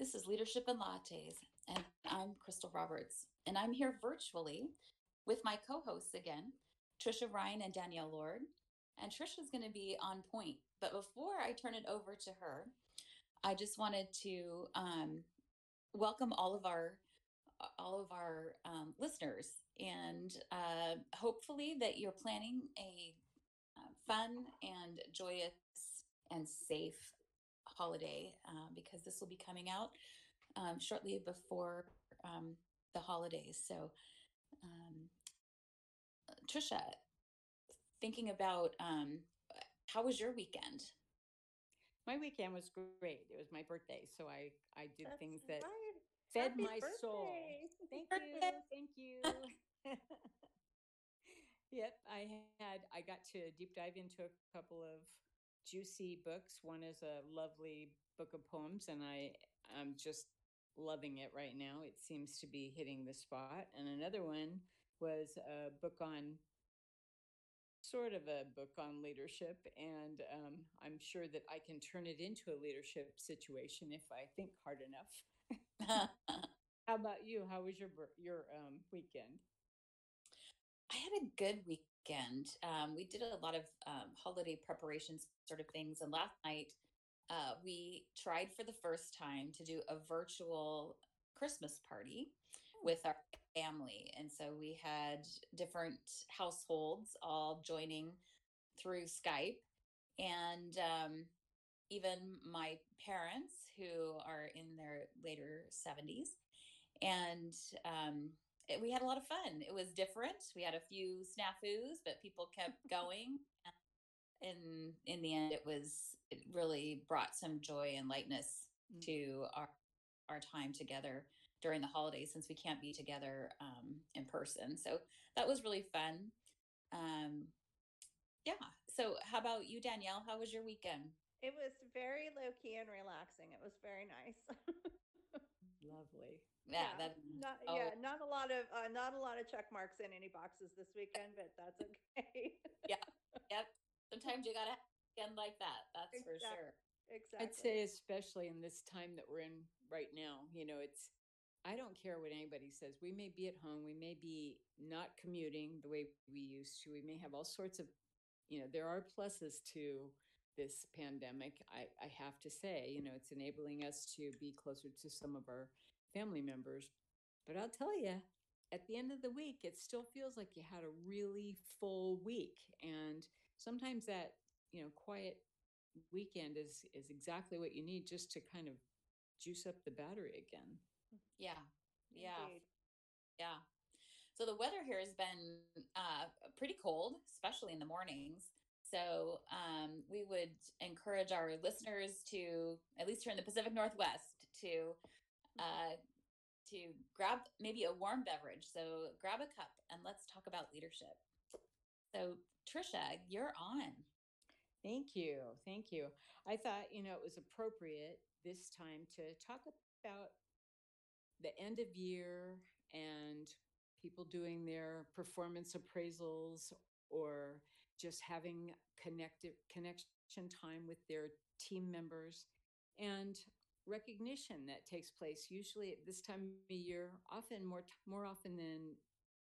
This is Leadership and Lattes, and I'm Crystal Roberts, and I'm here virtually with my co-hosts again, Trisha Ryan and Danielle Lord. And Trisha's going to be on point, but before I turn it over to her, I just wanted to um, welcome all of our all of our um, listeners, and uh, hopefully that you're planning a uh, fun and joyous and safe holiday uh, because this will be coming out um, shortly before um, the holidays. So, um, Trisha, thinking about um, how was your weekend? My weekend was great. It was my birthday, so I I did That's things that right. fed Happy my soul. birthday. Thank you, thank you. yep, I had I got to deep dive into a couple of juicy books. One is a lovely book of poems, and I I'm just loving it right now. It seems to be hitting the spot. And another one was a book on sort of a book on leadership, and um, I'm sure that I can turn it into a leadership situation if I think hard enough. How about you? How was your your um, weekend? I had a good weekend. Um, we did a lot of um, holiday preparations, sort of things. And last night, uh, we tried for the first time to do a virtual Christmas party with our family. And so we had different households all joining through Skype. And um, even my parents, who are in their later 70s. And um, it, we had a lot of fun. It was different. We had a few snafus, but people kept going. And in the end, it was it really brought some joy and lightness Mm. to our our time together during the holidays since we can't be together um, in person. So that was really fun. Um, yeah. So how about you, Danielle? How was your weekend? It was very low key and relaxing. It was very nice. Lovely. Yeah. That. not oh. yeah, not a lot of uh, not a lot of check marks in any boxes this weekend, but that's okay. yeah Yep. Sometimes you gotta end like that. That's for sure. exactly. I'd say, especially in this time that we're in right now, you know, it's, I don't care what anybody says. We may be at home, we may be not commuting the way we used to, we may have all sorts of, you know, there are pluses to this pandemic. I, I have to say, you know, it's enabling us to be closer to some of our family members. But I'll tell you, at the end of the week, it still feels like you had a really full week. And sometimes that, you know, quiet weekend is is exactly what you need just to kind of juice up the battery again. Yeah. Yeah. Indeed. Yeah. So the weather here has been uh, pretty cold, especially in the mornings. So um, we would encourage our listeners to, at least here in the Pacific Northwest, to uh, to grab maybe a warm beverage. So grab a cup and let's talk about leadership. So Trisha, you're on. Thank you. Thank you. I thought, you know, it was appropriate this time to talk about the end of year and people doing their performance appraisals or just having connective connection time with their team members and recognition that takes place usually at this time of year often more more often than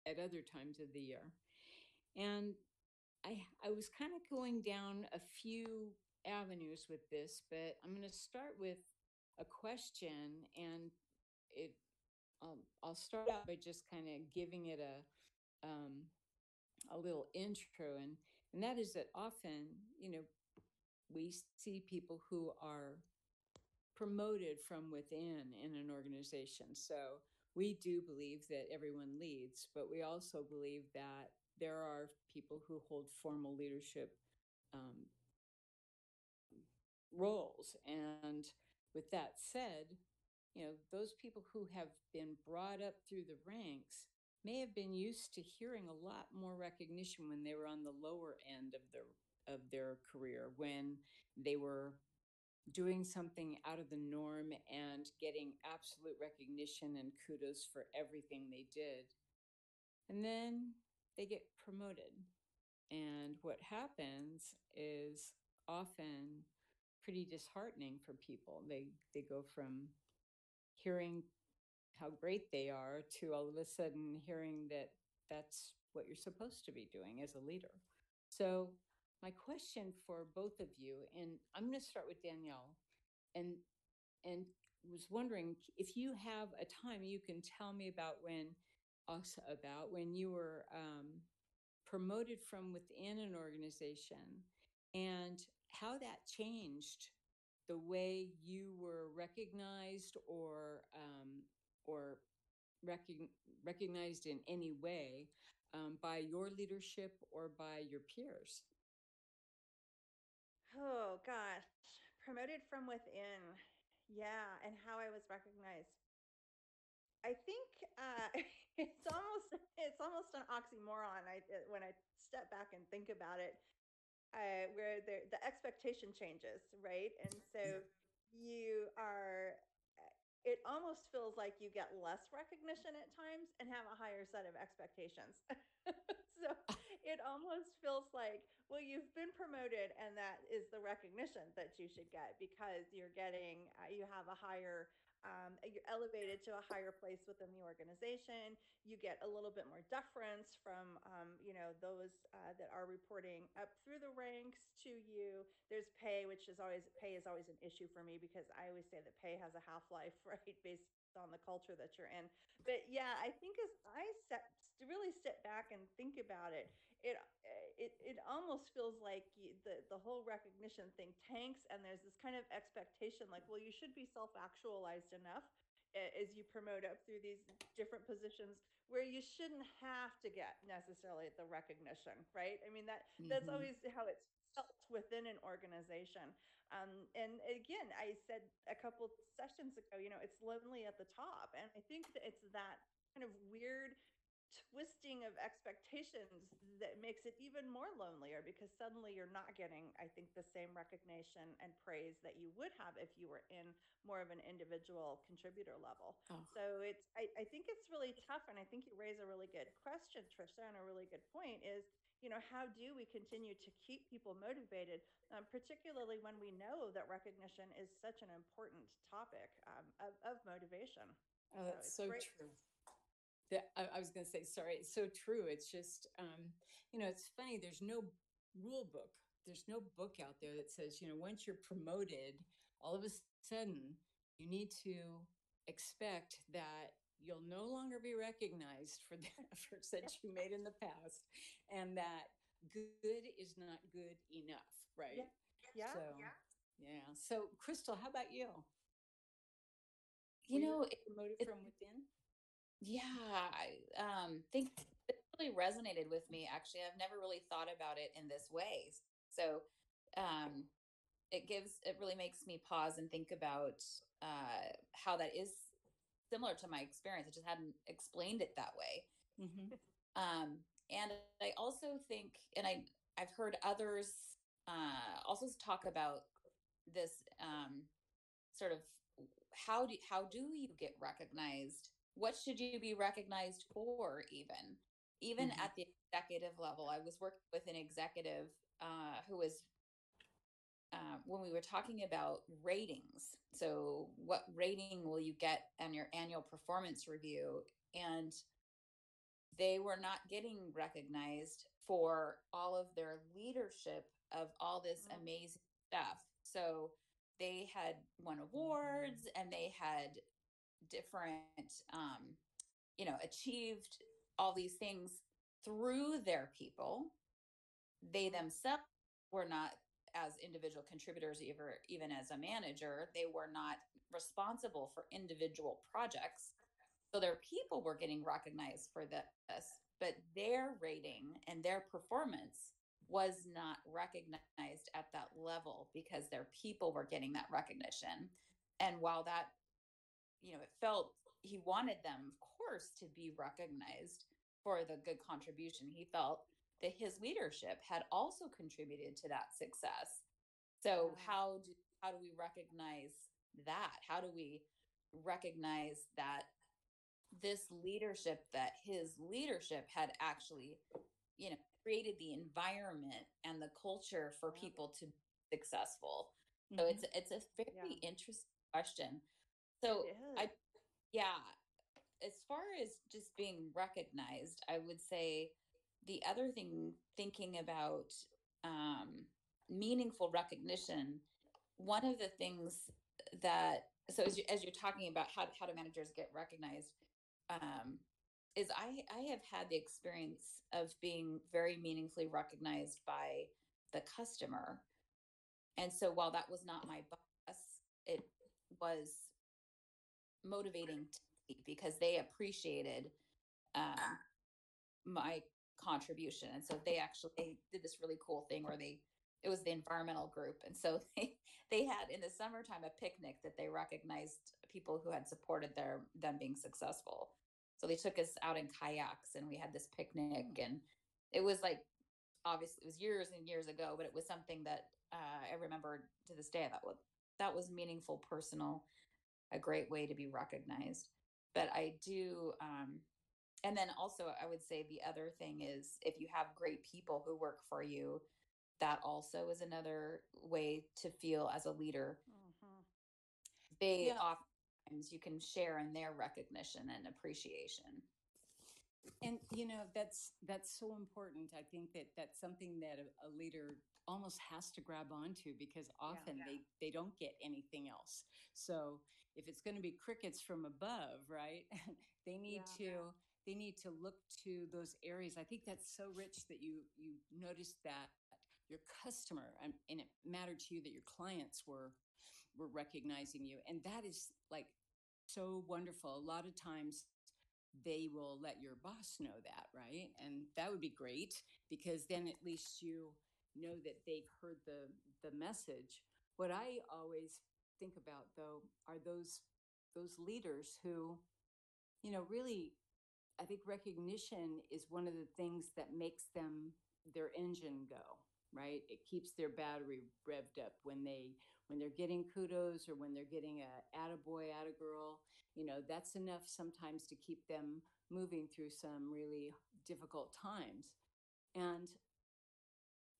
at other times of the year. And I I was kind of going down a few avenues with this, but I'm going to start with a question, and it um, I'll start out by just kind of giving it a um, a little intro, and and that is that often you know we see people who are promoted from within in an organization. So we do believe that everyone leads, but we also believe that there are people who hold formal leadership um, roles. And with that said, you know, those people who have been brought up through the ranks may have been used to hearing a lot more recognition when they were on the lower end of their of their career when they were doing something out of the norm and getting absolute recognition and kudos for everything they did. And then they get promoted. And what happens is often pretty disheartening for people. They they go from hearing how great they are to all of a sudden hearing that that's what you're supposed to be doing as a leader. So, my question for both of you, and I'm going to start with Danielle, and and was wondering if you have a time you can tell me about when us about when you were um, promoted from within an organization and how that changed the way you were recognized or um, or recog- recognized in any way um, by your leadership or by your peers. Oh gosh, promoted from within. Yeah, and how I was recognized. I think uh, it's almost it's almost an oxymoron. I uh, when I step back and think about it, uh, where the the expectation changes, right? And so you are. uh, It almost feels like you get less recognition at times and have a higher set of expectations. so it almost feels like, well, you've been promoted, and that is the recognition that you should get because you're getting, uh, you have a higher um, you're elevated to a higher place within the organization. You get a little bit more deference from, um, you know, those uh, that are reporting up through the ranks to you. There's pay, which is always pay is always an issue for me because I always say that pay has a half life, right, based on the culture that you're in. But yeah, I think as I set, really sit back and think about it, it it it almost feels like you, the the whole recognition thing tanks and there's this kind of expectation like well you should be self-actualized enough as you promote up through these different positions where you shouldn't have to get necessarily the recognition right i mean that that's Mhm. always how it's felt within an organization um, and again i said a couple sessions ago you know it's lonely at the top and i think that it's that kind of weird twisting of expectations that makes it even more lonelier because suddenly you're not getting i think the same recognition and praise that you would have if you were in more of an individual contributor level Oh. so it's I, I think it's really tough and i think you raise a really good question trisha and a really good point is you know how do we continue to keep people motivated um, particularly when we know that recognition is such an important topic um, of, of motivation Oh, So that's so great. true. That I, I was going to say, sorry, it's so true. It's just, um, you know, it's funny. There's no rule book. There's no book out there that says, you know, once you're promoted, all of a sudden you need to expect that you'll no longer be recognized for the efforts that you made in the past, and that good is not good enough, right? yeah So, yeah. So, Crystal, how about you? You Were know, it- promoted it- from within. Yeah, I um, think it really resonated with me. Actually, I've never really thought about it in this way. So, um, it gives it really makes me pause and think about uh, how that is similar to my experience. I just hadn't explained it that way. Mm-hmm. Um, and I also think, and I I've heard others uh, also talk about this um, sort of how do how do you get recognized? What should you be recognized for? Even even Mhm. at the executive level, I was working with an executive uh, who was uh, when we were talking about ratings. So, what rating will you get on your annual performance review? And they were not getting recognized for all of their leadership of all this Mm. amazing stuff. So, they had won awards and they had different, um, you know, achieved all these things through their people. They themselves were not as individual contributors even even as a manager they were not responsible for individual projects. So their people were getting recognized for this but their rating and their performance was not recognized at that level because their people were getting that recognition. And while that you know it felt he wanted them of course to be recognized for the good contribution he felt that his leadership had also contributed to that success. So how do how do we recognize that? How do we recognize that this leadership that his leadership had actually, you know, created the environment and the culture for Yeah. people to be successful. So it's mm-hmm. it's a very Yeah. interesting question. So I. Yeah, as far as just being recognized, I would say the other thing, thinking about um, meaningful recognition, one of the things that so as, you, as you're talking about how, how do managers get recognized um, is I, I have had the experience of being very meaningfully recognized by the customer. And so while that was not my boss it was motivating to me because they appreciated um, my contribution and so they actually they did this really cool thing where they it was the environmental group and so they they had in the summertime a picnic that they recognized people who had supported their them being successful. So they took us out in kayaks and we had this picnic and it was like obviously it was years and years ago but it was something that uh, i remember to this day that was that was meaningful personal a great way to be recognized. But i do um, and then also i would say the other thing is if you have great people who work for you that also is another way to feel as a leader Mhm. they Yeah. oftentimes you can share in their recognition and appreciation And you know that's that's so important. I think that that's something that a, a leader almost has to grab onto because often Yeah. they they don't get anything else. So if it's going to be crickets from above, right? they need Yeah. to they need to look to those areas. I think that's so rich that you you noticed that your customer and, and it mattered to you that your clients were were recognizing you, and that is like so wonderful. A lot of times they will let your boss know that, right? And that would be great because then at least you know that they've heard the the message. What I always think about though are those those leaders who you know really I think recognition is one of the things that makes them their engine go, right? It keeps their battery revved up when they when they're getting kudos or when they're getting a attaboy, attagirl, you know, that's enough sometimes to keep them moving through some really difficult times. And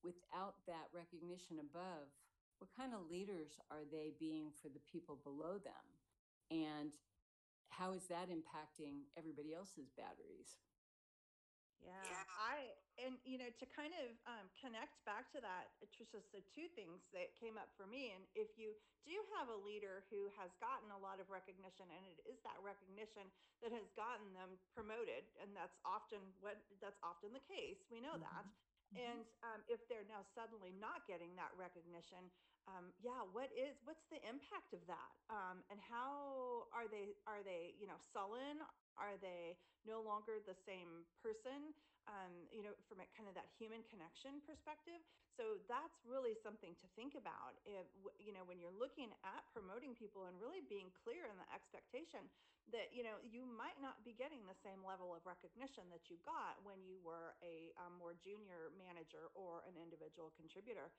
without that recognition above, what kind of leaders are they being for the people below them? And how is that impacting everybody else's batteries? Yeah, I and you know to kind of um, connect back to that, Trisha. the two things that came up for me, and if you do have a leader who has gotten a lot of recognition, and it is that recognition that has gotten them promoted, and that's often what that's often the case. We know that. Mhm. And um, if they're now suddenly not getting that recognition, um, yeah, what is what's the impact of that? Um, and how are they are they you know sullen? Are they no longer the same person? Um, you know, from a kind of that human connection perspective. So that's really something to think about. If you know when you're looking at promoting people and really being clear in the expectation that you know you might not be getting the same level of recognition that you got when you were a, um more junior manager or an individual contributor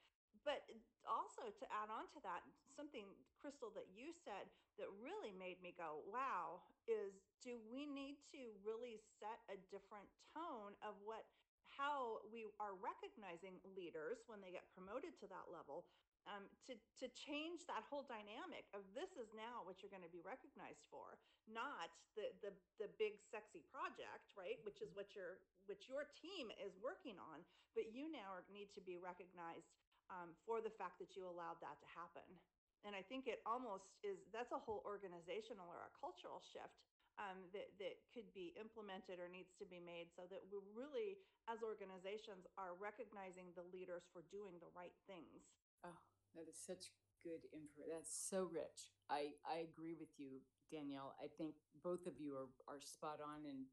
but also to add on to that something crystal that you said that really made me go wow is do we need to really set a different tone of what how we are recognizing leaders when they get promoted to that level um, to to change that whole dynamic of this is now what you're going to be recognized for not the the the big sexy project right which is what your which your team is working on but you now need to be recognized um, for the fact that you allowed that to happen and i think it almost is that's a whole organizational or a cultural shift um, that that could be implemented or needs to be made so that we really as organizations are recognizing the leaders for doing the right things Oh, that is such good info. That's so rich. I, I agree with you, Danielle. I think both of you are, are spot on in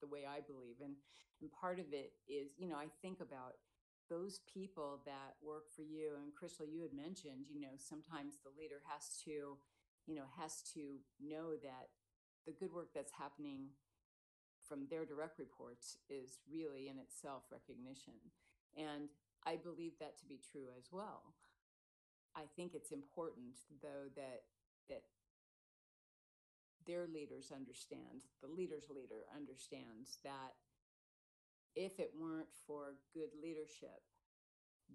the way I believe. And, and part of it is, you know, I think about those people that work for you. And Crystal, you had mentioned, you know, sometimes the leader has to, you know, has to know that the good work that's happening from their direct reports is really in itself recognition. And I believe that to be true as well. I think it's important though that that their leaders understand, the leader's leader understands that if it weren't for good leadership,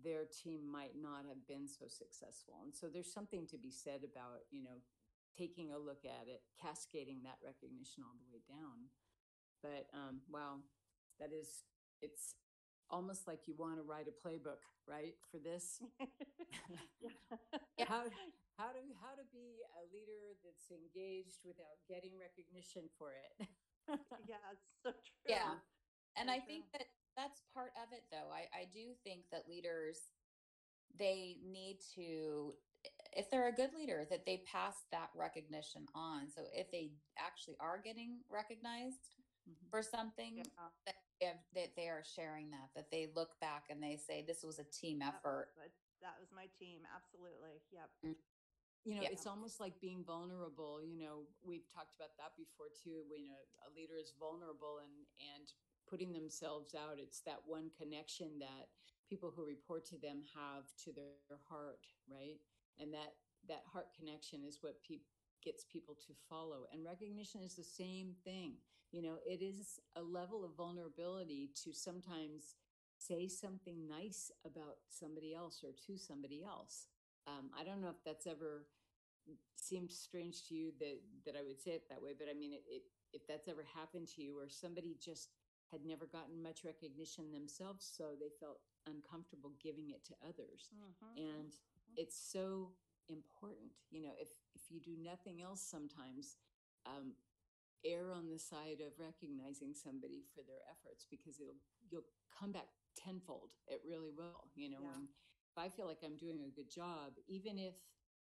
their team might not have been so successful. And so there's something to be said about, you know, taking a look at it, cascading that recognition all the way down. But um, wow, that is, it's almost like you want to write a playbook, right, for this. Yeah. How how to how to be a leader that's engaged without getting recognition for it. yeah, it's so true. Yeah. And I think that that's part of it, though. I, I do think that leaders, they need to, if they're a good leader, that they pass that recognition on. So if they actually are getting recognized Mhm. for something, Yeah. that, they have, that they are sharing that, that they look back and they say, this was a team That effort. was- That was my team. Absolutely. Yep. you know Yeah. it's almost like being vulnerable you know we've talked about that before too when a, a leader is vulnerable and and putting themselves out it's that one connection that people who report to them have to their heart right? And that that heart connection is what pe- gets people to follow and recognition is the same thing. You know it is a level of vulnerability to sometimes say something nice about somebody else or to somebody else. Um, I don't know if that's ever seemed strange to you that that I would say it that way, but I mean, it, it if that's ever happened to you, or somebody just had never gotten much recognition themselves, so they felt uncomfortable giving it to others, Mhm. and it's so important. You know, if if you do nothing else, sometimes um, err on the side of recognizing somebody for their efforts because it'll you'll come back tenfold. It really will. You know, Yeah. when if I feel like I'm doing a good job, even if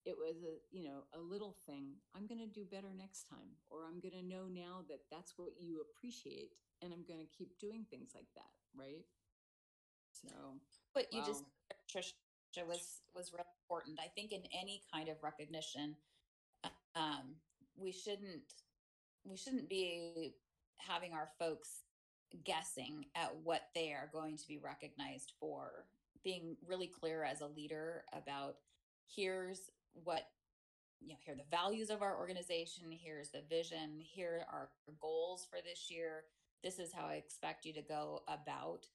it was a you know a little thing, I'm going to do better next time, or I'm going to know now that that's what you appreciate, and I'm going to keep doing things like that, right? So but you just Wow. said, Trisha was was really important. I think in any kind of recognition, um, we shouldn't we shouldn't be having our folks guessing at what they are going to be recognized for. Being really clear as a leader about here's what you know here are the values of our organization here's the vision here are our goals for this year this is how i expect you to go about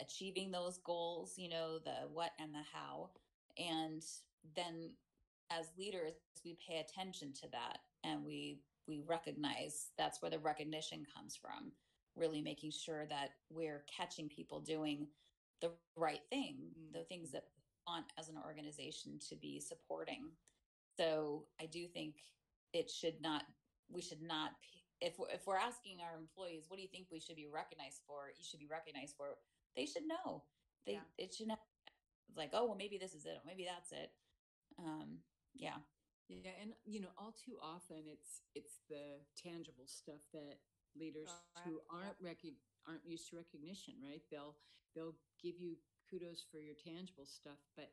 achieving those goals you know the what and the how and then as leaders we pay attention to that and we we recognize that's where the recognition comes from really making sure that we're catching people doing the right thing the things that we want as an organization to be supporting. So i do think it should not we should not if we're, if we're asking our employees what do you think we should be recognized for you should be recognized for? They should know. They Yeah. it should not like oh well maybe this is it or maybe that's it. Um yeah. Yeah, and you know, all too often it's it's the tangible stuff that leaders who aren't rec- aren't used to recognition, right? They'll they'll give you kudos for your tangible stuff, but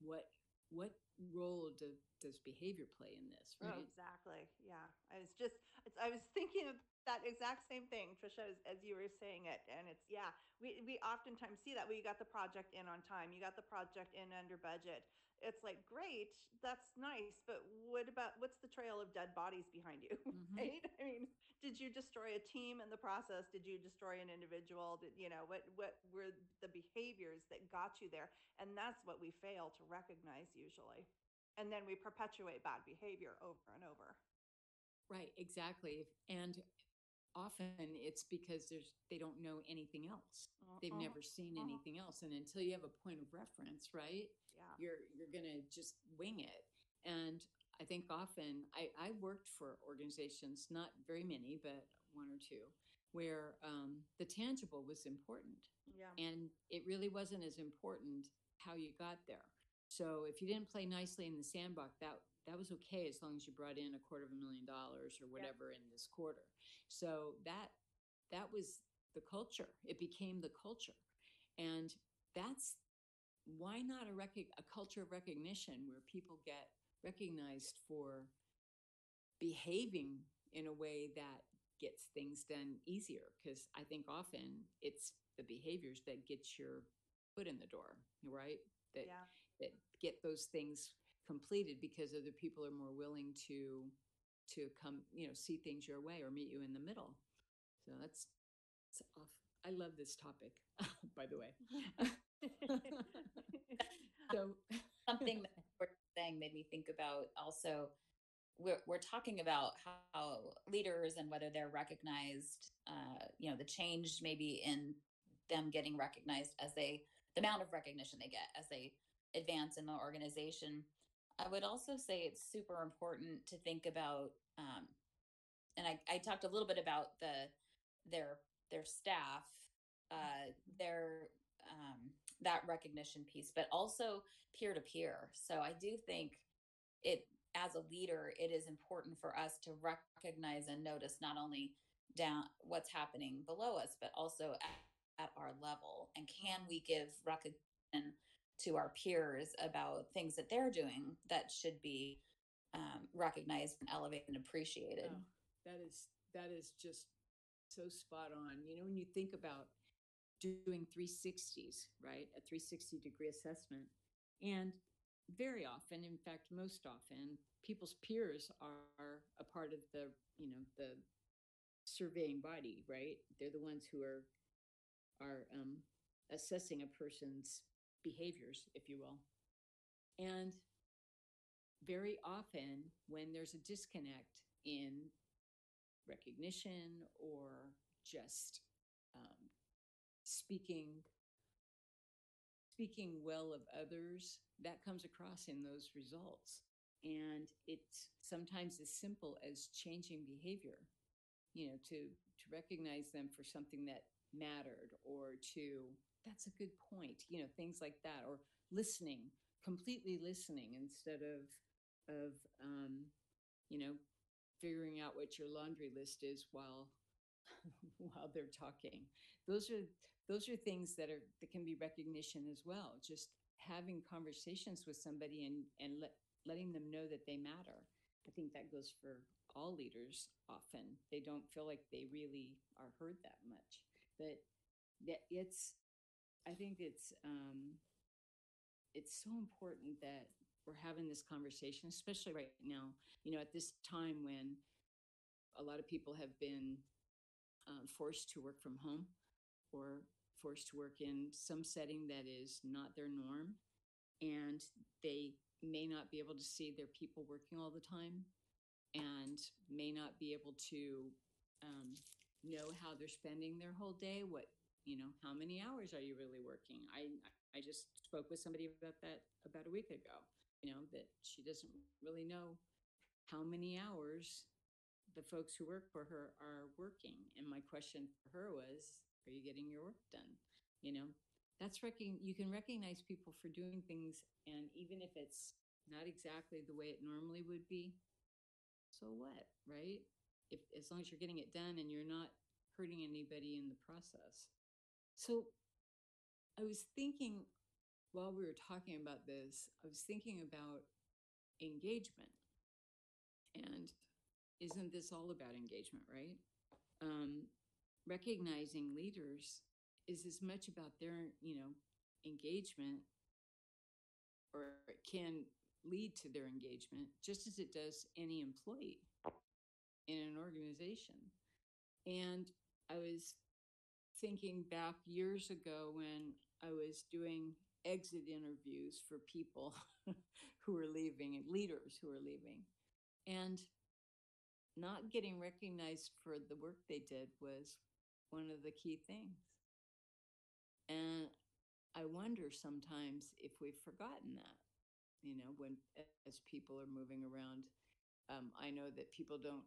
what what role do, does behavior play in this, Oh, right? exactly. Yeah. I was just, it's, I was thinking of that exact same thing, Trisha, as, as you were saying it. And it's, yeah, we, we oftentimes see that. We got the project in on time. You got the project in under budget. It's like, great, that's nice. But what about, what's the trail of dead bodies behind you? Mhm. Right? I mean, did you destroy a team in the process? Did you destroy an individual? Did, you know, what, what were the behaviors that got you there? And that's what we fail to recognize usually. And then we perpetuate bad behavior over and over. Right, exactly. And often it's because there's they don't know anything else. They've Uh-uh. never seen uh-huh. anything else, and until you have a point of reference, right? Yeah. you're you're gonna just wing it and i think often i i worked for organizations not very many but one or two where um, the tangible was important Yeah. and it really wasn't as important how you got there so if you didn't play nicely in the sandbox that that was okay as long as you brought in a quarter of a million dollars or whatever in this quarter. So that that was the culture. It became the culture. And that's why not a, rec- a culture of recognition where people get recognized for behaving in a way that gets things done easier? Because i think often it's the behaviors that get your foot in the door right? That Yeah. that get those things completed because other people are more willing to to come you know see things your way or meet you in the middle so that's it's off i love this topic by the way so something that we're saying made me think about also we're, we're talking about how leaders and whether they're recognized, uh, you know, the change maybe in them getting recognized as they, the amount of recognition they get as they advance in the organization. I would also say it's super important to think about, um, and I, I talked a little bit about the their their staff, uh, their um, that recognition piece, but also peer to peer. So I do think it as a leader, it is important for us to recognize and notice not only down what's happening below us, but also at, at our level. And can we give recognition to our peers about things that they're doing that should be um, recognized and elevated and appreciated? Oh, that is that is just so spot on. You know, when you think about doing 360s, right? A 360 degree assessment. And very often, in fact, most often, people's peers are a part of the, you know, the surveying body, right? They're the ones who are are um, assessing a person's behaviors, if you will. And very often, when there's a disconnect in recognition or just um, speaking speaking well of others that comes across in those results and it's sometimes as simple as changing behavior you know to to recognize them for something that mattered or to that's a good point you know things like that or listening completely listening instead of of um, you know figuring out what your laundry list is while while they're talking. Those are those are things that are that can be recognition as well just having conversations with somebody and and let, letting them know that they matter. I think that goes for all leaders often. They don't feel like they really are heard that much but that it's i think it's um it's so important that we're having this conversation, especially right now, you know, at this time when a lot of people have been um, forced to work from home or forced to work in some setting that is not their norm. And they may not be able to see their people working all the time and may not be able to um, know how they're spending their whole day. What, you know, how many hours are you really working? I, I just spoke with somebody about that about a week ago you know, that she doesn't really know how many hours the folks who work for her are working. And my question for her was, are you getting your work done? You know, that's recon- you can recognize people for doing things and even if it's not exactly the way it normally would be, so what, right? If as long as you're getting it done and you're not hurting anybody in the process. So I was thinking while we were talking about this, I was thinking about engagement. And isn't this all about engagement, right? Um, recognizing leaders is as much about their, you know, engagement or it can lead to their engagement just as it does any employee in an organization. And I was thinking back years ago when I was doing exit interviews for people who were leaving and leaders who were leaving. And not getting recognized for the work they did was one of the key things. And I wonder sometimes if we've forgotten that, you know, when as people are moving around. Um, I know that people don't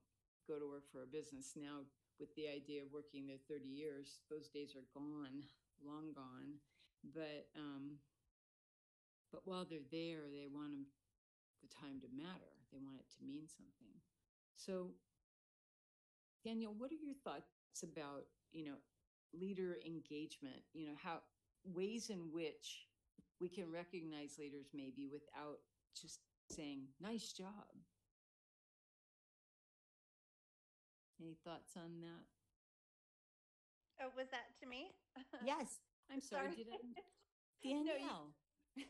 go to work for a business now with the idea of working there 30 years. Those days are gone, long gone. But um, but while they're there, they want them, the time to matter. They want it to mean something. So, Danielle, what are your thoughts about you know leader engagement? You know how ways in which we can recognize leaders maybe without just saying "nice job." Any thoughts on that? Oh, was that to me? Yes. I'm sorry. Sorry. Did I? No, you-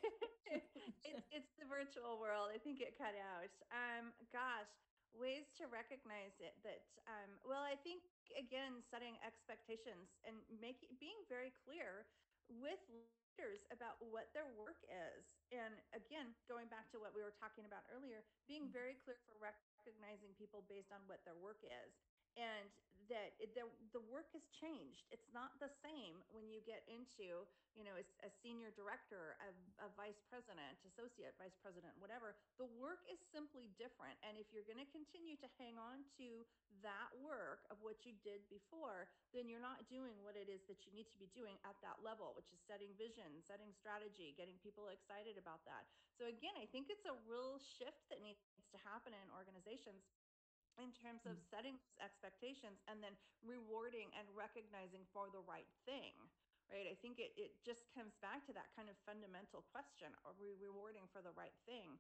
it's it's the virtual world. I think it cut out. Um, gosh, ways to recognize it. That um, well, I think again, setting expectations and making being very clear with leaders about what their work is. And again, going back to what we were talking about earlier, being Mm-hmm. very clear for recognizing people based on what their work is. And that it, the, the work has changed. It's not the same when you get into, you know, as a senior director, a, a vice president, associate vice president, whatever. The work is simply different. And if you're going to continue to hang on to that work of what you did before, then you're not doing what it is that you need to be doing at that level, which is setting vision, setting strategy, getting people excited about that. So again, I think it's a real shift that needs to happen in organizations in terms of Mm. setting those expectations and then rewarding and recognizing for the right thing right? I think it, it just comes back to that kind of fundamental question are we rewarding for the right thing?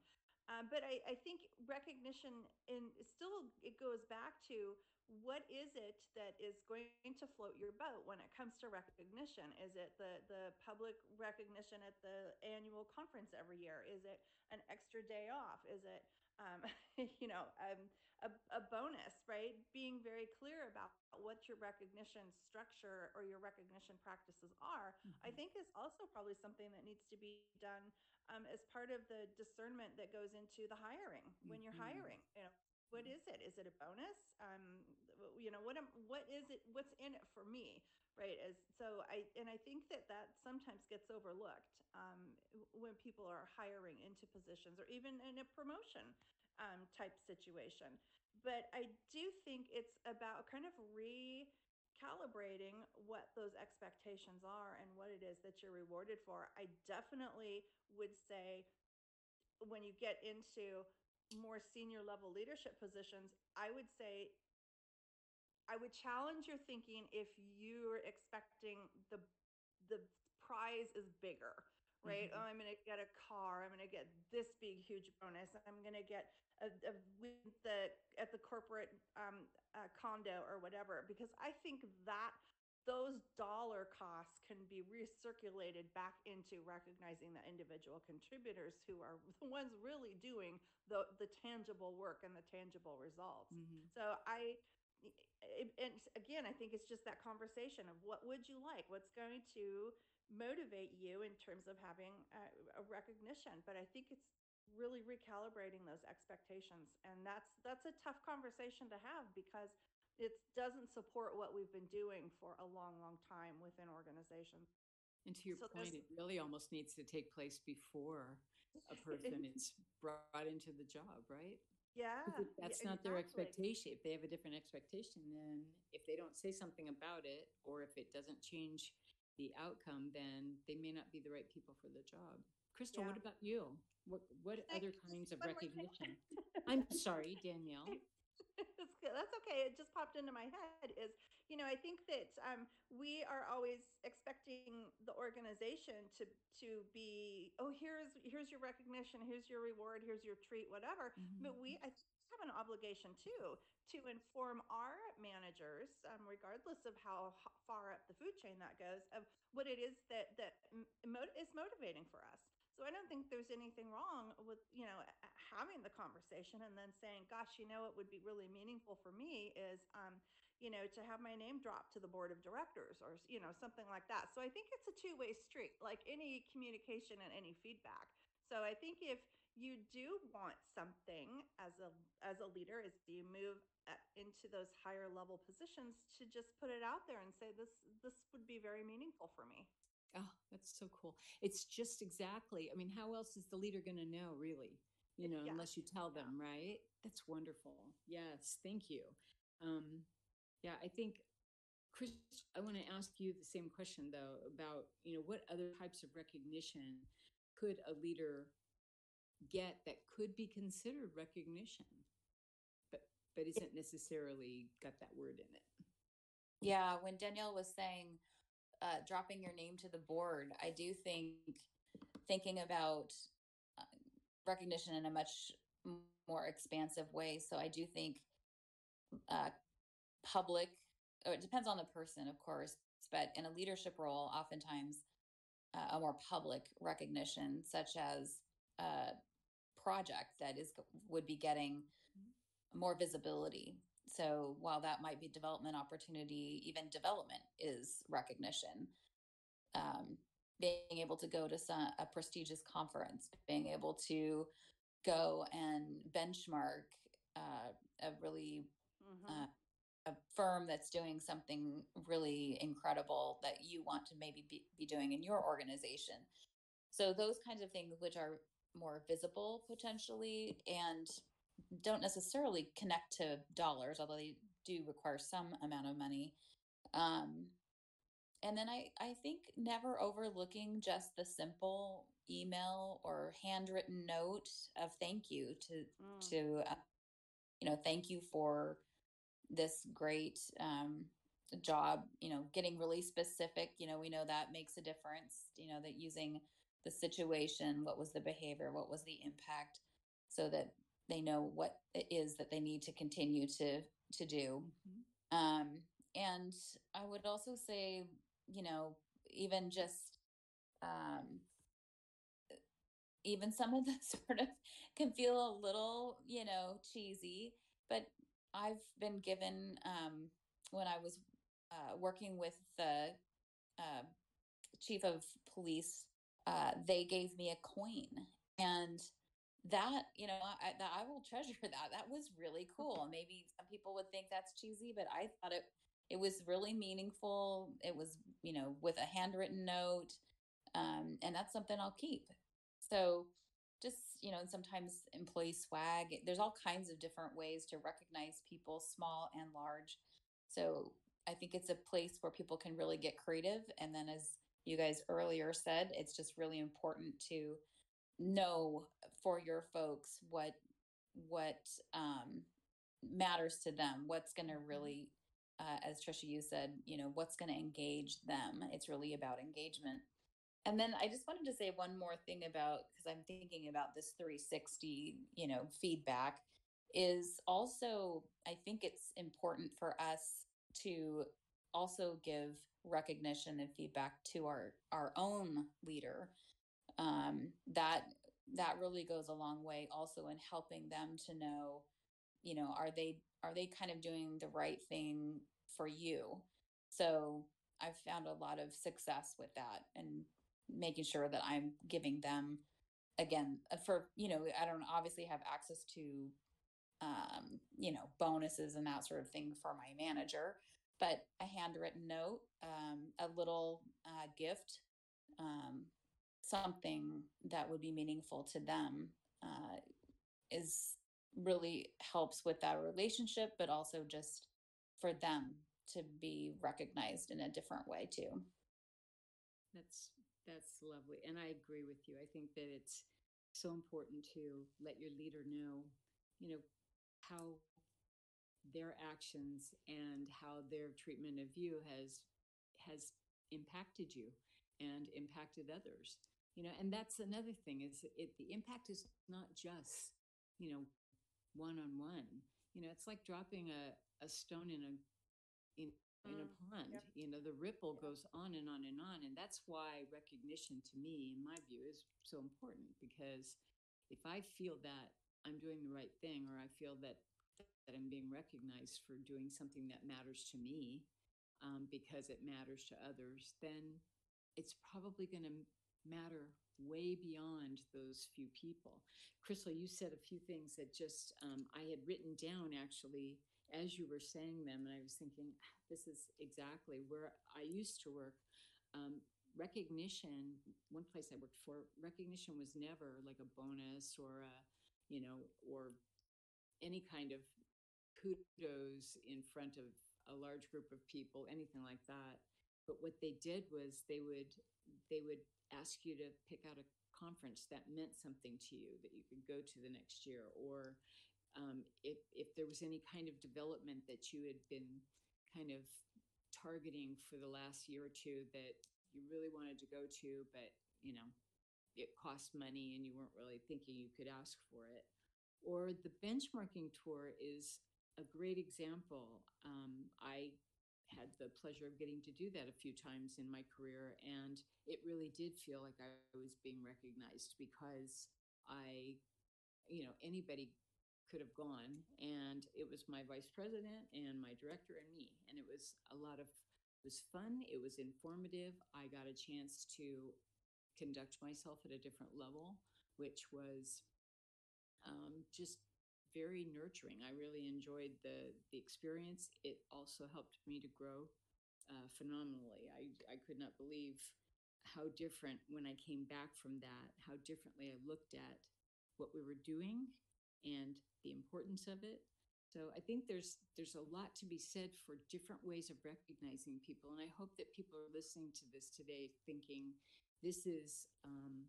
Um, but I, I think recognition in still it goes back to what is it that is going to float your boat when it comes to recognition? Is it the the public recognition at the annual conference every year? Is it an extra day off? Is it um, you know um, a, a bonus right? Being very clear about what your recognition structure or your recognition practices are i Mhm. think is also probably something that needs to be done um, as part of the discernment that goes into the hiring when you're Mhm. hiring you know what is it? Is it a bonus? Um, you know what am, what is it what's in it for me right as so i and i think that that sometimes gets overlooked um, when people are hiring into positions or even in a promotion um, type situation. But i do think it's about kind of recalibrating what those expectations are and what it is that you're rewarded for. I definitely would say when you get into more senior level leadership positions, I would say I would challenge your thinking if you're expecting the the prize is bigger, right? Mhm. Oh, I'm going to get a car. I'm going to get this big, huge bonus. I'm going to get a, a win the at the corporate um, uh, condo or whatever. Because I think that those dollar costs can be recirculated back into recognizing the individual contributors who are the ones really doing the the tangible work and the tangible results. Mhm. So I, it, and again, I think it's just that conversation of what would you like? What's going to motivate you in terms of having a, a recognition? But I think it's really recalibrating those expectations, and that's that's a tough conversation to have because it doesn't support what we've been doing for a long, long time within organizations. And to your So point, it really almost needs to take place before a person is brought into the job, right? Yeah, if yeah, that's not their exactly. expectation, if they have a different expectation, then if they don't say something about it, or if it doesn't change the outcome, then they may not be the right people for the job. Crystal, what about you? What what other kinds of One more thing. recognition? I'm sorry, Danielle. That's. Okay. It just popped into my head is, you know, I think that um, we are always expecting the organization to to be, oh, here's here's your recognition, here's your reward, here's your treat, whatever. But we, I think, have an obligation too to inform our managers, um, regardless of how far up the food chain that goes, of what it is that that mo- is motivating for us. So I don't think there's anything wrong with, you know, having the conversation and then saying, gosh, you know, what would be really meaningful for me is, um, you know, to have my name dropped to the board of directors or, you know, something like that. So I think it's a two way street, like any communication and any feedback. So I think if you do want something as a as a leader as you move into those higher level positions to just put it out there and say this this would be very meaningful for me. Oh, that's so cool. It's just exactly, I mean, how else is the leader going to know, really? You know, Yeah. unless you tell them, right? That's wonderful. Yes, thank you. Um, yeah, I think, Chris, I want to ask you the same question, though, about, you know, what other types of recognition could a leader get that could be considered recognition, but but isn't necessarily got that word in it? Yeah, when Danielle was saying uh, dropping your name to the board, I do think thinking about uh, recognition in a much more expansive way. So I do think uh, public, or it depends on the person, of course, but in a leadership role, oftentimes uh, a more public recognition, such as a project that is would be getting more visibility. So while that might be development opportunity, even development is recognition. Um, being able to go to some, a prestigious conference, being able to go and benchmark uh, a really Mhm. uh, a firm that's doing something really incredible that you want to maybe be, be doing in your organization. So those kinds of things which are more visible potentially and don't necessarily connect to dollars, although they do require some amount of money. Um, and then I, I think never overlooking just the simple email or handwritten note of thank you to Mm. to uh, you know thank you for this great um, job you know getting really specific you know we know that makes a difference you know that using the situation what was the behavior what was the impact so that they know what it is that they need to continue to to do Mhm. um, and i would also say you know even just um, even some of the sort of can feel a little, you know, cheesy, but I've been given um, when I was uh, working with the uh, chief of police, uh, they gave me a coin, and that you know, I, that I will treasure that. That was really cool. Maybe some people would think that's cheesy, but I thought it it was really meaningful. It was you know with a handwritten note, um, and that's something I'll keep. So just you know and sometimes employee swag there's all kinds of different ways to recognize people small and large so i think it's a place where people can really get creative and then as you guys earlier said it's just really important to know for your folks what what um, matters to them what's going to really uh, as trisha you said you know what's going to engage them it's really about engagement and then I just wanted to say one more thing about because I'm thinking about this 360, you know, feedback is also I think it's important for us to also give recognition and feedback to our our own leader. Um, that that really goes a long way also in helping them to know, you know, are they are they kind of doing the right thing for you? So I've found a lot of success with that and making sure that I'm giving them again uh, for you know I don't obviously have access to um, you know bonuses and that sort of thing for my manager, but a handwritten note, um, a little uh, gift, um, something that would be meaningful to them uh, is really helps with that relationship, but also just for them to be recognized in a different way too. That's that's lovely. And I agree with you. I think that it's so important to let your leader know, you know, how their actions and how their treatment of you has has impacted you and impacted others. You know, and that's another thing is it the impact is not just, you know, one on one. You know, it's like dropping a, a stone in a in in a Mm, pond. yep. You know, the ripple Yep. goes on and on and on. And that's why recognition to me, in my view, is so important because if I feel that I'm doing the right thing or I feel that that I'm being recognized for doing something that matters to me um, because it matters to others, then it's probably going to matter way beyond those few people. Crystal, you said a few things that just um, I had written down actually as you were saying them, and I was thinking, "Ah, this is exactly where I used to work. Um, recognition, one place I worked for, recognition was never like a bonus or a, you know, or any kind of kudos in front of a large group of people, anything like that. But what they did was they would they would ask you to pick out a conference that meant something to you that you could go to the next year, or um, if if there was any kind of development that you had been kind of targeting for the last year or two that you really wanted to go to, but you know it cost money and you weren't really thinking you could ask for it. Or the benchmarking tour is a great example. Um, I had the pleasure of getting to do that a few times in my career, and it really did feel like I was being recognized because I, you know, anybody could have gone, and it was my vice president and my director and me, and it was a lot of it was fun. It was informative. I got a chance to conduct myself at a different level, which was um, just very nurturing. I really enjoyed the the experience. It also helped me to grow uh, phenomenally. I I could not believe how different when I came back from that, how differently I looked at what we were doing and the importance of it. So I think there's there's a lot to be said for different ways of recognizing people, and I hope that people are listening to this today thinking this is um,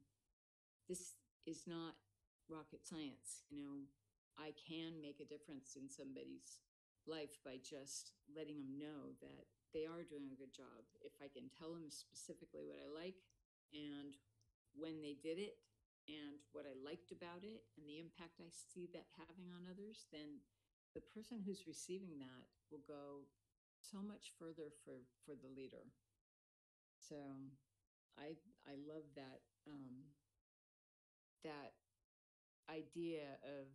this is not rocket science. You know, I can make a difference in somebody's life by just letting them know that they are doing a good job. If I can tell them specifically what I like and when they did it and what I liked about it and the impact I see that having on others, then the person who's receiving that will go so much further for for the leader. So I I love that um, that idea of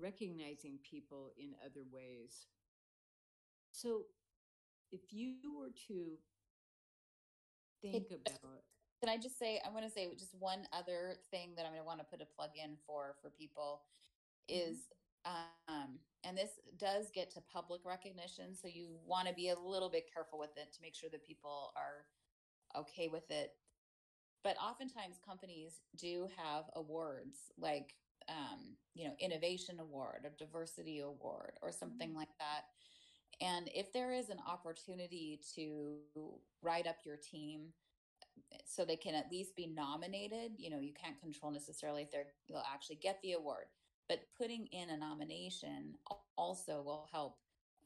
recognizing people in other ways. So, if you were to think about, can I just say, I want to say just one other thing that I'm going to want to put a plug in for for people Mm-hmm. is, um, and this does get to public recognition, so you want to be a little bit careful with it to make sure that people are okay with it. But oftentimes companies do have awards like um, you know, innovation award or diversity award or something like that. And if there is an opportunity to write up your team so they can at least be nominated, you know, you can't control necessarily if they're they'll actually get the award, but putting in a nomination also will help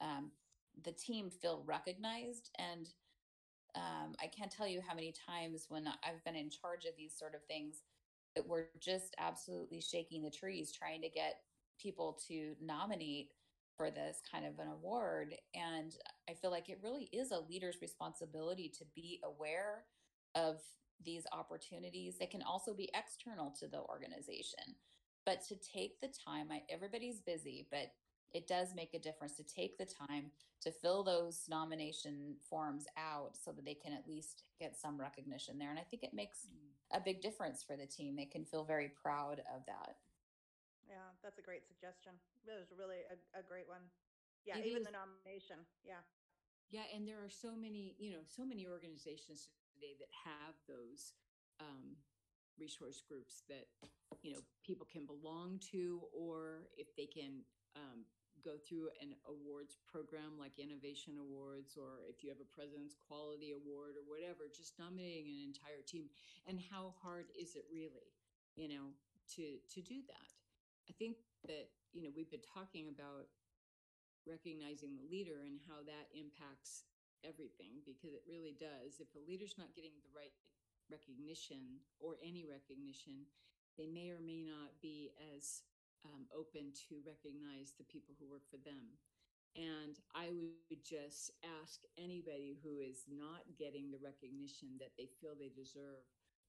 um, the team feel recognized and um, I can't tell you how many times when I've been in charge of these sort of things that we're just absolutely shaking the trees trying to get people to nominate for this kind of an award. And I feel like it really is a leader's responsibility to be aware of these opportunities. They can also be external to the organization, but to take the time, I, everybody's busy, but it does make a difference to take the time to fill those nomination forms out so that they can at least get some recognition there. And I think it makes a big difference for the team. They can feel very proud of that. Yeah, that's a great suggestion. That was really a, a great one. Yeah, It even is. the nomination. Yeah. yeah, and there are so many, you know, so many organizations today that have those um, resource groups that you know people can belong to, or if they can um, go through an awards program like innovation awards or if you have a president's quality award or whatever just nominating an entire team. And how hard is it really you know to to do that? I think that you know we've been talking about recognizing the leader and how that impacts everything because it really does. If a leader's not getting the right recognition or any recognition they may or may not be as um, open to recognize the people who work for them. And I would just ask anybody who is not getting the recognition that they feel they deserve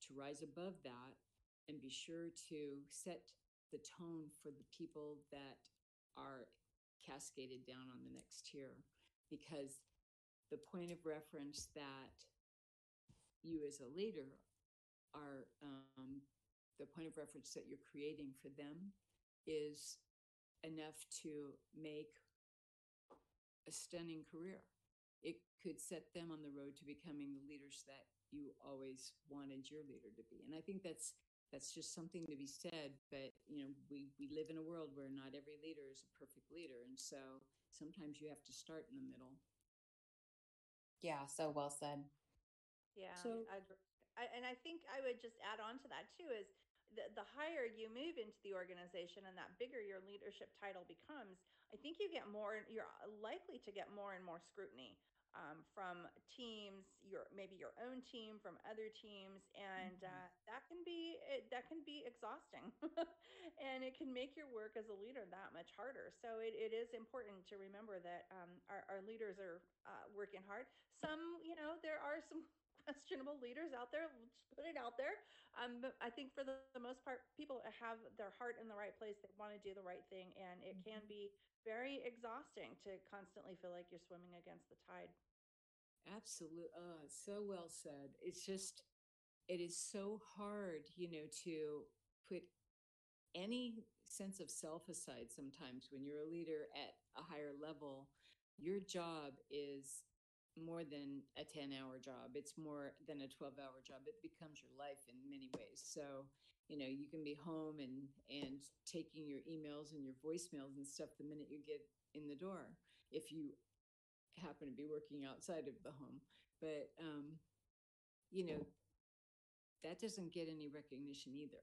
to rise above that and be sure to set the tone for the people that are cascaded down on the next tier. Because the point of reference that you as a leader are um, the point of reference that you're creating for them is enough to make a stunning career. It could set them on the road to becoming the leaders that you always wanted your leader to be. And I think that's that's just something to be said. But you know, we we live in a world where not every leader is a perfect leader, and so sometimes you have to start in the middle. Yeah, so well said. Yeah. So- I. I, and I think I would just add on to that too is the, the higher you move into the organization and that bigger your leadership title becomes, I think you get more, you're likely to get more and more scrutiny um, from teams, your maybe your own team, from other teams, and Mhm. uh, that can be it, that can be exhausting, and it can make your work as a leader that much harder. So it, it is important to remember that um, our, our leaders are uh, working hard. Some, you know, there are some questionable leaders out there. Let's put it out there. Um, but I think for the, the most part, people have their heart in the right place. They want to do the right thing, and it can be very exhausting to constantly feel like you're swimming against the tide. Absolutely. Oh, so well said. It's just, it is so hard, you know, to put any sense of self aside sometimes when you're a leader at a higher level. Your job is more than a 10 hour job. It's more than a 12 hour job. It becomes your life in many ways. So, you know, you can be home and and taking your emails and your voicemails and stuff the minute you get in the door if you happen to be working outside of the home. But um, you know, that doesn't get any recognition either.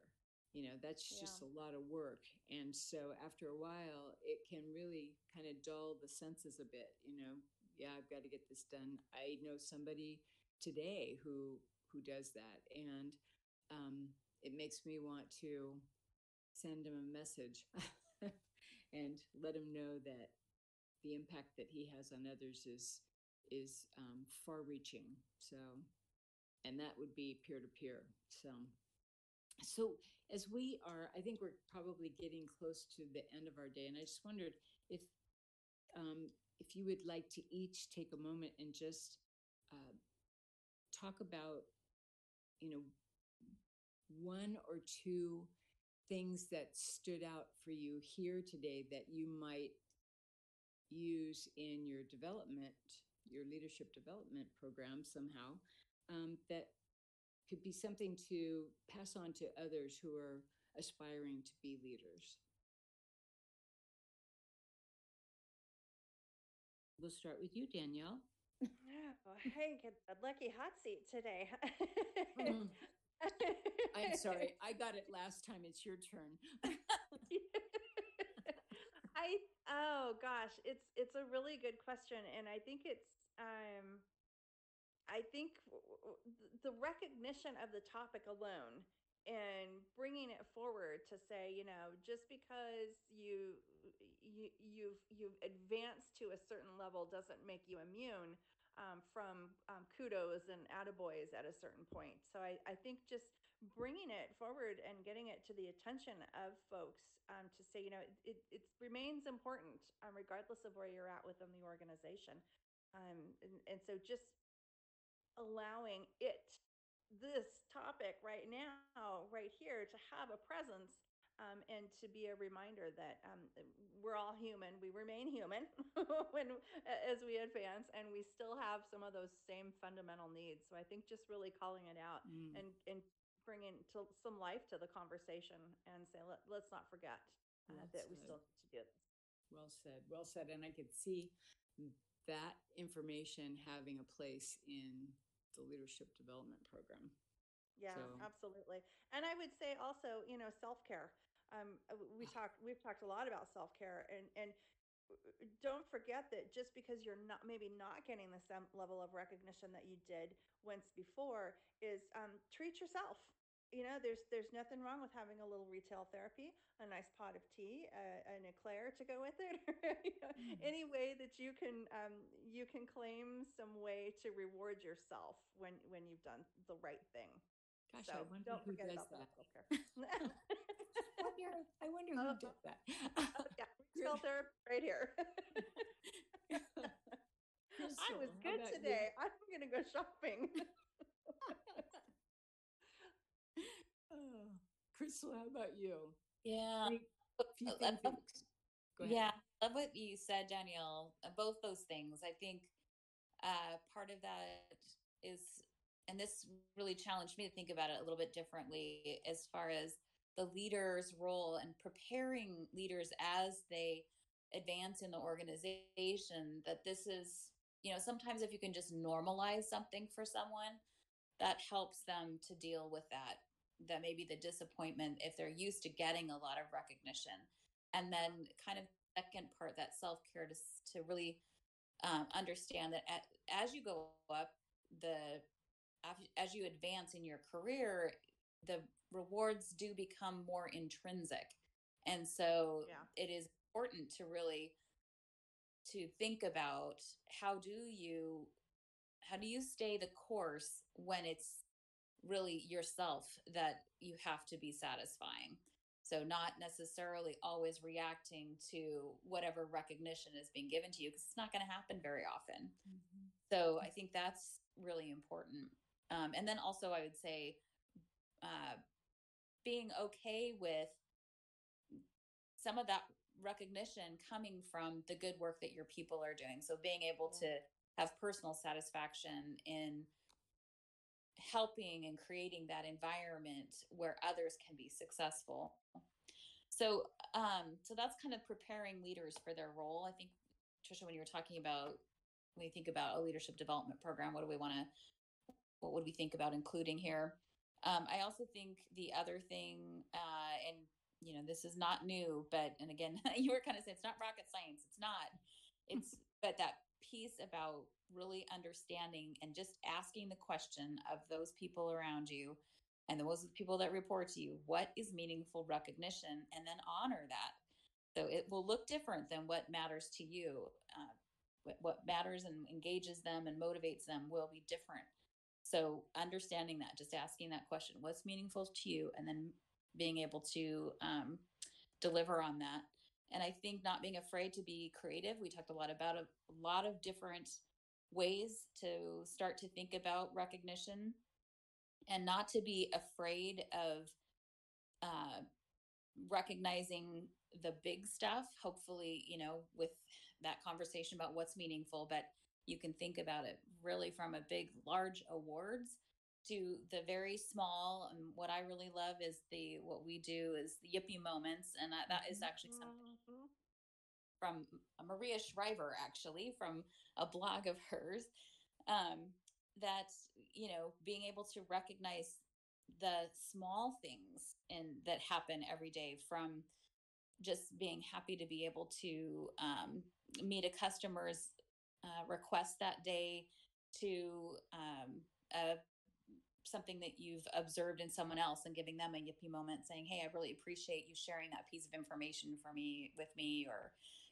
You know, that's just a lot of work. And so after a while, it can really kind of dull the senses a bit, you know. Yeah, I've got to get this done. I know somebody today who who does that and um, it makes me want to send him a message and let him know that the impact that he has on others is is um, far reaching so and that would be peer to peer so so as we are i think we're probably getting close to the end of our day and i just wondered if um, if you would like to each take a moment and just uh, talk about you know one or two things that stood out for you here today that you might use in your development your leadership development program somehow um, that could be something to pass on to others who are aspiring to be leaders we'll start with you danielle. Oh, hey, get the lucky hot seat today. Mm, i'm sorry i got it last time it's your turn. I oh gosh, it's it's a really good question, and I think it's um, I think w- w- th- the recognition of the topic alone and bringing it forward to say, you know, just because you you you've you've advanced to a certain level doesn't make you immune um, from um, kudos and attaboys at a certain point. So I, I think just bringing it forward and getting it to the attention of folks um, to say, you know, it, it remains important um, regardless of where you're at within the organization. Um, and, and so just allowing it, this topic right now, right here, to have a presence um, and to be a reminder that um, we're all human. We remain human when as we advance, and we still have some of those same fundamental needs. So I think just really calling it out Mm. and and bringing to some life to the conversation and say Let, let's not forget uh, Well that we still need to do this. Well said. Well said. And I could see that information having a place in the leadership development program. Yeah, So- absolutely. And I would say also, you know, self care. Um, uh, we talked, we've talked a lot about self care, and and uh, don't forget that just because you're not maybe not getting the same level of recognition that you did once before, is um, treat yourself. You know, there's there's nothing wrong with having a little retail therapy, a nice pot of tea, uh, an eclair to go with it. you know, Mm. Any way that you can um, you can claim some way to reward yourself when when you've done the right thing. Gosh, so I wonder don't who forget does about that. I wonder, I wonder who Uh, did that. Oh, yeah, retail therapy right here. I was good about you? today. I'm gonna go shopping. Oh, Crystal, how about you? Yeah. Any few things Go ahead. Yeah, I love what you said, Danielle. Uh, Both those things. I think uh, part of that is, and this really challenged me to think about it a little bit differently as far as the leader's role and preparing leaders as they advance in the organization. That this is, you know, sometimes if you can just normalize something for someone, that helps them to deal with that. That maybe the disappointment if they're used to getting a lot of recognition and then kind of second part that self-care to, to really um, understand that at, as you go up the as you advance in your career the rewards do become more intrinsic and so Yeah. it is important to really to think about how do you how do you stay the course when it's really yourself that you have to be satisfying. So not necessarily always reacting to whatever recognition is being given to you because it's not going to happen very often. Mhm. so i think that's really important. Um, and then also i would say uh, being okay with some of that recognition coming from the good work that your people are doing. So being able to have personal satisfaction in helping and creating that environment where others can be successful. So um so that's kind of preparing leaders for their role. I think Trisha when you were talking about when you think about a leadership development program, what do we want to what would we think about including here? Um, I also think the other thing, uh, and you know, this is not new, but and again, you were kind of saying it's not rocket science. It's not. It's but that piece about really understanding and just asking the question of those people around you and those people that report to you, what is meaningful recognition, and then honor that. So it will look different than what matters to you. Uh, what, matters and engages them and motivates them will be different. So understanding that, just asking that question, what's meaningful to you, and then being able to um, deliver on that. And I think not being afraid to be creative. We talked a lot about a, a lot of different ways to start to think about recognition and not to be afraid of uh, recognizing the big stuff. Hopefully, you know, with that conversation about what's meaningful, but you can think about it really from a big, large awards to the very small. And what I really love is the what we do is the yippee moments, and that, that is actually something. From Maria Shriver, actually, from a blog of hers, um, that you know, being able to recognize the small things and that happen every day, from just being happy to be able to um, meet a customer's uh, request that day, to um, a something that you've observed in someone else and giving them a yippee moment saying hey i really appreciate you sharing that piece of information for me with me or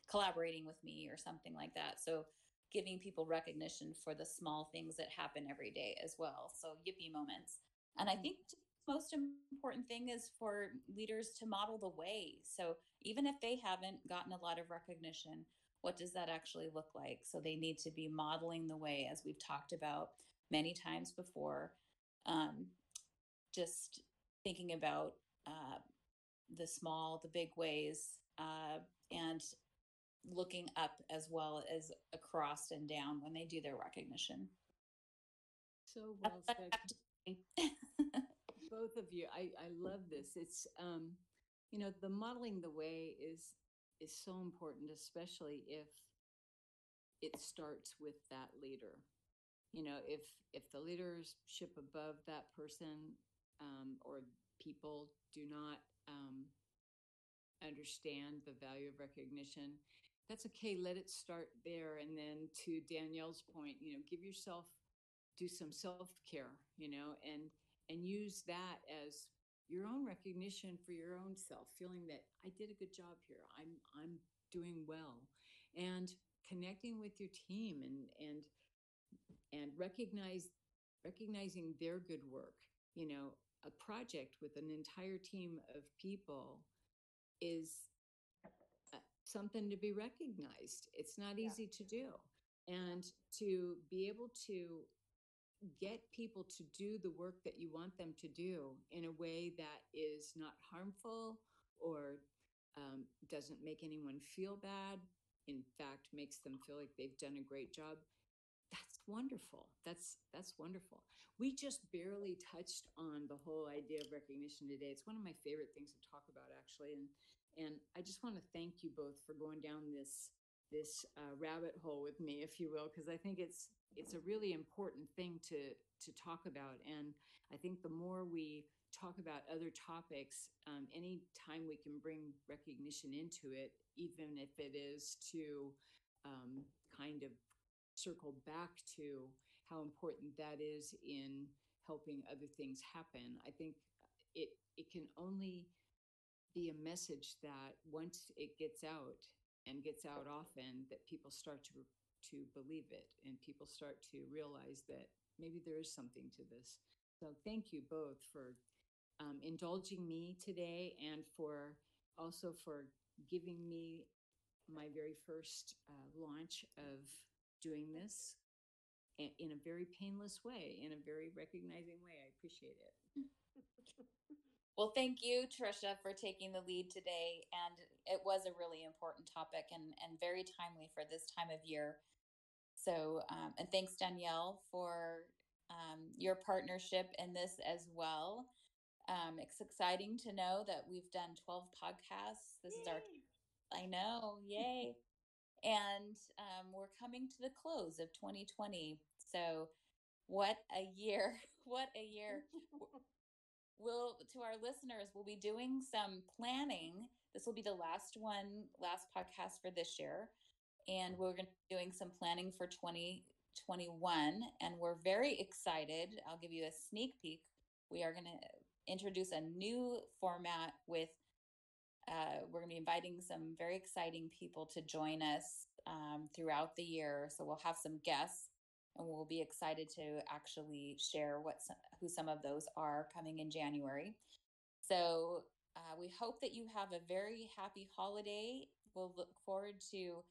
collaborating with me or something like that. So giving people recognition for the small things that happen every day as well. So yippee moments. And i think most important thing is for leaders to model the way. So even if they haven't gotten a lot of recognition what does that actually look like? So they need to be modeling the way as we've talked about many times before. Um, just thinking about uh, the small, the big ways, uh, and looking up as well as across and down when they do their recognition. So well That's what I said. have to say. both of you i i love this it's um you know the modeling the way is is so important especially if it starts with that leader you know if if the leadership above that person um, or people do not um, understand the value of recognition that's okay let it start there and then to danielle's point you know give yourself do some self-care you know and and use that as your own recognition for your own self feeling that i did a good job here. I'm i'm doing well. And connecting with your team and and and recognize recognizing their good work you know a project with an entire team of people is something to be recognized. It's not Yeah. easy to do and to be able to get people to do the work that you want them to do in a way that is not harmful or um, doesn't make anyone feel bad in fact makes them feel like they've done a great job that's wonderful. That's that's wonderful. We just barely touched on the whole idea of recognition today. It's one of my favorite things to talk about actually and and i just want to thank you both for going down this this uh, rabbit hole with me if you will because i think it's it's a really important thing to to talk about and i think the more we talk about other topics um, anytime we can bring recognition into it even if it is to um, kind of circle back to how important that is in helping other things happen i think it it can only be a message that once it gets out and gets out often that people start to to believe it and people start to realize that maybe there is something to this. So thank you both for um, indulging me today and for also for giving me my very first uh, launch of doing this in a very painless way in a very recognizing way. I appreciate it Well, thank you, Trisha, for taking the lead today. And it was a really important topic and, and very timely for this time of year. So, um, and thanks, Danielle, for um, your partnership in this as well. Um, it's exciting to know that we've done 12 podcasts. This yay. is our, I know, yay. and um, we're coming to the close of 2020. So, what a year! What a year! we'll to our listeners, we'll be doing some planning. This will be the last one, last podcast for this year, and we're going to be doing some planning for 2021. And we're very excited. I'll give you a sneak peek. We are going to introduce a new format with uh, we're going to be inviting some very exciting people to join us um, throughout the year. So we'll have some guests, and we'll be excited to actually share what some, who some of those are coming in January. So uh, we hope that you have a very happy holiday. We'll look forward to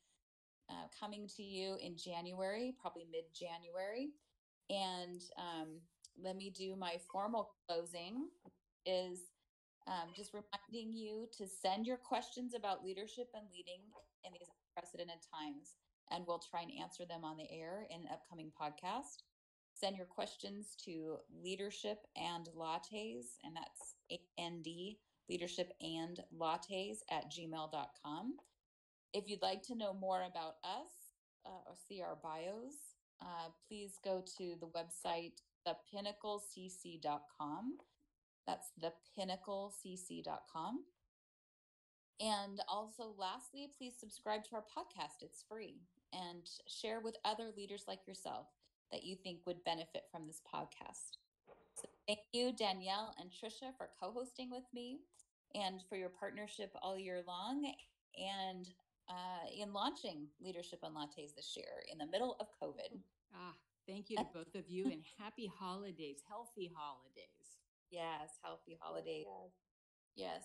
uh, coming to you in January, probably mid January. And um, let me do my formal closing. Is um, just reminding you to send your questions about leadership and leading in these unprecedented times, and we'll try and answer them on the air in an upcoming podcast. Send your questions to leadership and lattes, and that's AND leadership and lattes at gmail.com. If you'd like to know more about us uh, or see our bios, uh, please go to the website thepinnaclecc.com that's thepinnaclecc.com. And also, lastly, please subscribe to our podcast. It's free. And share with other leaders like yourself that you think would benefit from this podcast. So thank you, Danielle and Trisha, for co hosting with me and for your partnership all year long and uh, in launching Leadership and Lattes this year in the middle of COVID. Ah, thank you to both of you and happy holidays, healthy holidays. Yes, healthy holiday. Yes. yes.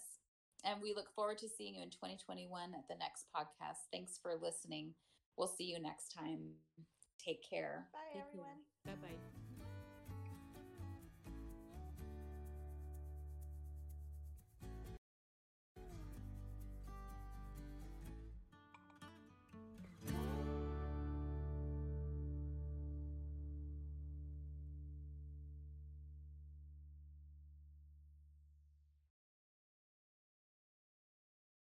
And we look forward to seeing you in 2021 at the next podcast. Thanks for listening. We'll see you next time. Take care. Bye, Take everyone. Bye bye.